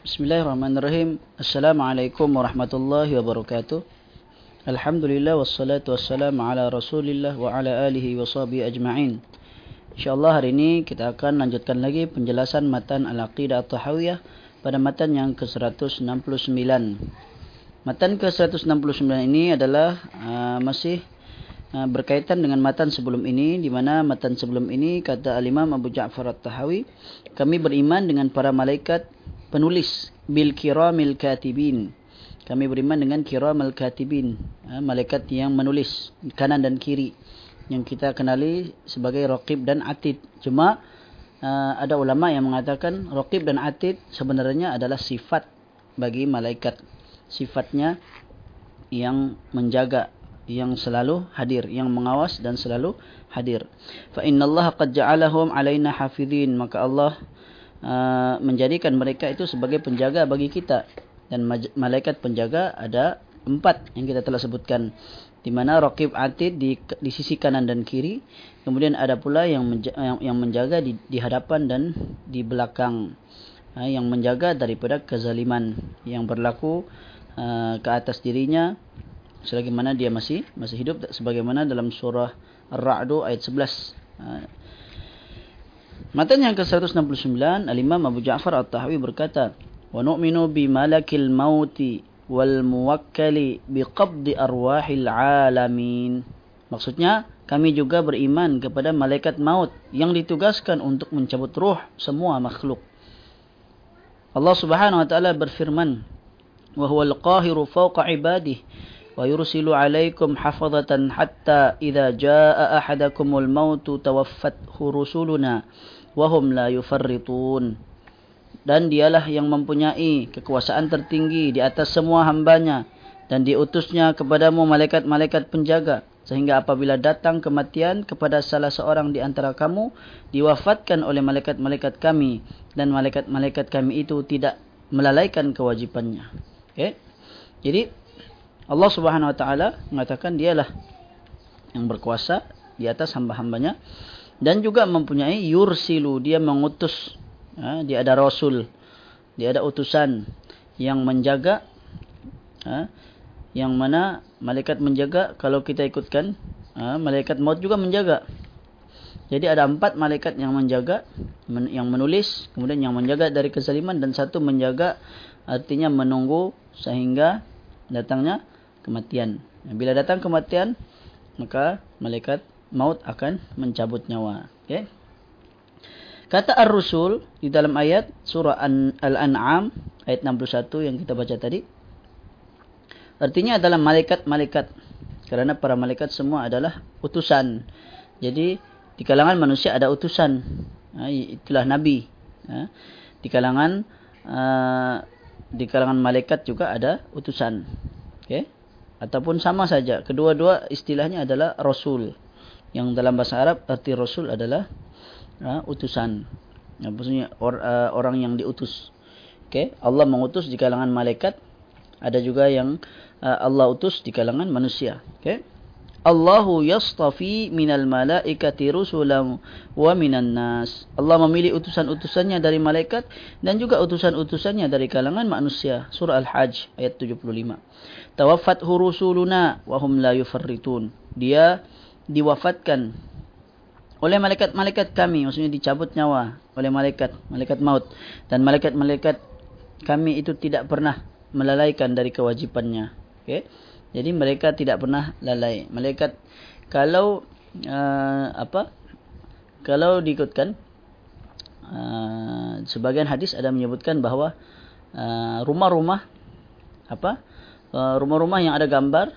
Bismillahirrahmanirrahim. Assalamualaikum warahmatullahi wabarakatuh. Alhamdulillah wassalatu wassalamu ala Rasulillah wa ala alihi wa sahbihi ajma'in. Insyaallah hari ini kita akan lanjutkan lagi penjelasan matan Al-Aqidah At-Tahawiyah pada matan yang ke-169. Matan ke-169 ini adalah uh, masih uh, berkaitan dengan matan sebelum ini di mana matan sebelum ini kata Al-Imam Abu Ja'far At-Tahawi kami beriman dengan para malaikat penulis bil kiramil katibin. Kami beriman dengan kiramil katibin, ha, malaikat yang menulis kanan dan kiri yang kita kenali sebagai raqib dan atid. Cuma uh, ada ulama yang mengatakan raqib dan atid sebenarnya adalah sifat bagi malaikat. Sifatnya yang menjaga yang selalu hadir, yang mengawas dan selalu hadir. Fa innallaha qad ja'alahum 'alaina hafizin, maka Allah Uh, menjadikan mereka itu sebagai penjaga bagi kita. Dan malaikat penjaga ada empat yang kita telah sebutkan. Di mana raqib atid di di sisi kanan dan kiri. Kemudian ada pula yang menjaga, yang, yang menjaga di di hadapan dan di belakang. Uh, yang menjaga daripada kezaliman yang berlaku uh, ke atas dirinya. Selagi mana dia masih masih hidup sebagaimana dalam surah Ar-Ra'd ayat 11 uh, Matan yang ke-169 Al-Imam Abu Ja'far At-Tahawi berkata wa nu'minu bi malakil mauti wal muwakkali bi qabdi arwahil alamin. Maksudnya kami juga beriman kepada malaikat maut yang ditugaskan untuk mencabut ruh semua makhluk. Allah Subhanahu wa taala berfirman wa huwal qahiru fawqa ibadihi ويرسل عليكم حفظة حتى إذا جاء أحدكم الموت توفته رسلنا وهم لا يفرطون dan dialah yang mempunyai kekuasaan tertinggi di atas semua hambanya dan diutusnya kepadamu malaikat-malaikat penjaga sehingga apabila datang kematian kepada salah seorang di antara kamu diwafatkan oleh malaikat-malaikat kami dan malaikat-malaikat kami itu tidak melalaikan kewajipannya. Okay? Jadi Allah Subhanahu wa taala mengatakan dialah yang berkuasa di atas hamba-hambanya dan juga mempunyai yursilu dia mengutus ha, dia ada rasul dia ada utusan yang menjaga ha, yang mana malaikat menjaga kalau kita ikutkan ha, malaikat maut juga menjaga. Jadi ada empat malaikat yang menjaga men, yang menulis kemudian yang menjaga dari kezaliman dan satu menjaga artinya menunggu sehingga datangnya kematian. Bila datang kematian, maka malaikat maut akan mencabut nyawa. Okay? Kata Ar-Rusul di dalam ayat surah Al-An'am ayat 61 yang kita baca tadi. Artinya adalah malaikat-malaikat. Kerana para malaikat semua adalah utusan. Jadi di kalangan manusia ada utusan. Ha, itulah Nabi. Ha, di kalangan uh, di kalangan malaikat juga ada utusan. Okay? Ataupun sama saja kedua-dua istilahnya adalah rasul. Yang dalam bahasa Arab arti rasul adalah uh, utusan. Ya, maksudnya or, uh, orang yang diutus. Okey Allah mengutus di kalangan malaikat. Ada juga yang uh, Allah utus di kalangan manusia. Okey Allahu yastafi minal malaikati rusulan wa minan nas. Allah memilih utusan-utusannya dari malaikat dan juga utusan-utusannya dari kalangan manusia. Surah Al-Hajj ayat 75. Tawaffat rusuluna wa hum la yufarritun. Dia diwafatkan oleh malaikat-malaikat kami, maksudnya dicabut nyawa oleh malaikat, malaikat maut dan malaikat-malaikat kami itu tidak pernah melalaikan dari kewajipannya. Okey. Jadi mereka tidak pernah lalai. Malaikat kalau uh, apa? Kalau diikutkan uh, sebagian hadis ada menyebutkan bahawa uh, rumah-rumah apa? Rumah-rumah uh, yang ada gambar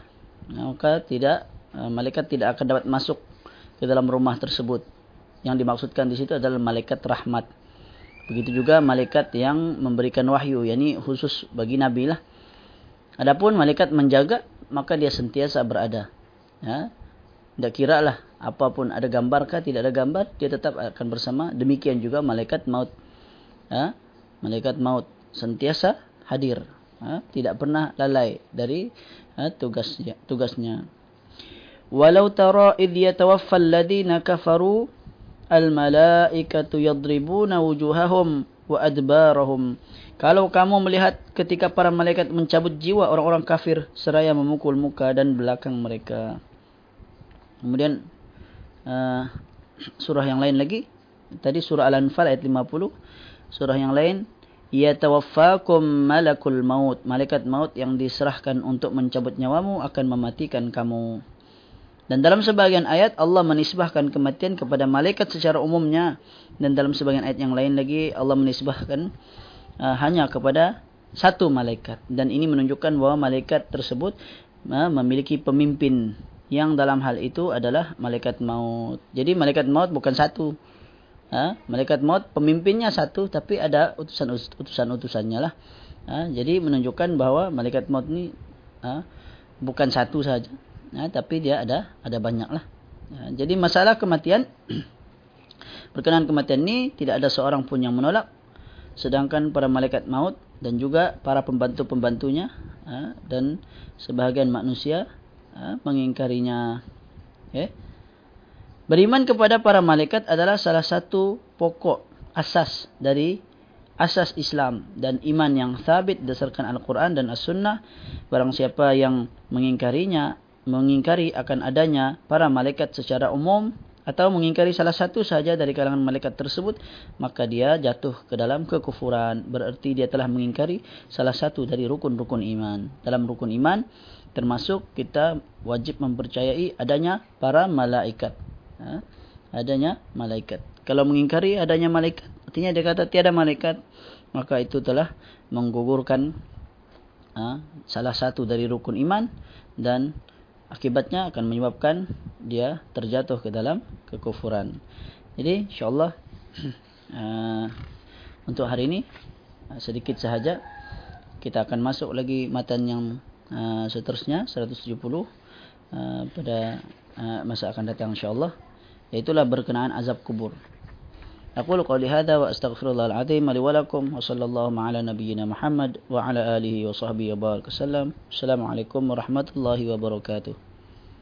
maka tidak uh, malaikat tidak akan dapat masuk ke dalam rumah tersebut. Yang dimaksudkan di situ adalah malaikat rahmat. Begitu juga malaikat yang memberikan wahyu, yakni khusus bagi nabi lah. Adapun malaikat menjaga maka dia sentiasa berada. Ya. Tidak kira lah apapun ada gambar kah tidak ada gambar dia tetap akan bersama. Demikian juga malaikat maut. Ya. Malaikat maut sentiasa hadir. Ya. Tidak pernah lalai dari ya, tugasnya. tugasnya. Walau tara idh yatawaffa alladhina kafaru al-malaikatu yadribuna wujuhahum wa adbarahum. Kalau kamu melihat ketika para malaikat mencabut jiwa orang-orang kafir seraya memukul muka dan belakang mereka. Kemudian uh, surah yang lain lagi. Tadi surah Al-Anfal ayat 50. Surah yang lain. Ya tawaffakum malakul maut. Malaikat maut yang diserahkan untuk mencabut nyawamu akan mematikan kamu. Dan dalam sebagian ayat Allah menisbahkan kematian kepada malaikat secara umumnya. Dan dalam sebagian ayat yang lain lagi Allah menisbahkan uh, hanya kepada satu malaikat. Dan ini menunjukkan bahawa malaikat tersebut uh, memiliki pemimpin. Yang dalam hal itu adalah malaikat maut. Jadi malaikat maut bukan satu. Uh, malaikat maut pemimpinnya satu tapi ada utusan-utusannya lah. Uh, jadi menunjukkan bahawa malaikat maut ini uh, bukan satu saja ya, tapi dia ada ada banyak lah. Ya, jadi masalah kematian berkenaan kematian ini tidak ada seorang pun yang menolak, sedangkan para malaikat maut dan juga para pembantu-pembantunya ya, dan sebahagian manusia ya, mengingkarinya. Ya. Beriman kepada para malaikat adalah salah satu pokok asas dari asas Islam dan iman yang sabit berdasarkan Al-Quran dan As-Sunnah. Barang siapa yang mengingkarinya mengingkari akan adanya para malaikat secara umum atau mengingkari salah satu sahaja dari kalangan malaikat tersebut maka dia jatuh ke dalam kekufuran berarti dia telah mengingkari salah satu dari rukun-rukun iman dalam rukun iman termasuk kita wajib mempercayai adanya para malaikat ha? adanya malaikat kalau mengingkari adanya malaikat artinya dia kata tiada malaikat maka itu telah menggugurkan ha? salah satu dari rukun iman dan akibatnya akan menyebabkan dia terjatuh ke dalam kekufuran. Jadi insyaallah uh, untuk hari ini uh, sedikit sahaja kita akan masuk lagi matan yang uh, seterusnya 170 uh, pada uh, masa akan datang insyaallah yaitulah berkenaan azab kubur. أقول قولي هذا وأستغفر الله العظيم لي ولكم وصلى الله على نبينا محمد وعلى آله وصحبه وبارك وسلم السلام عليكم ورحمة الله وبركاته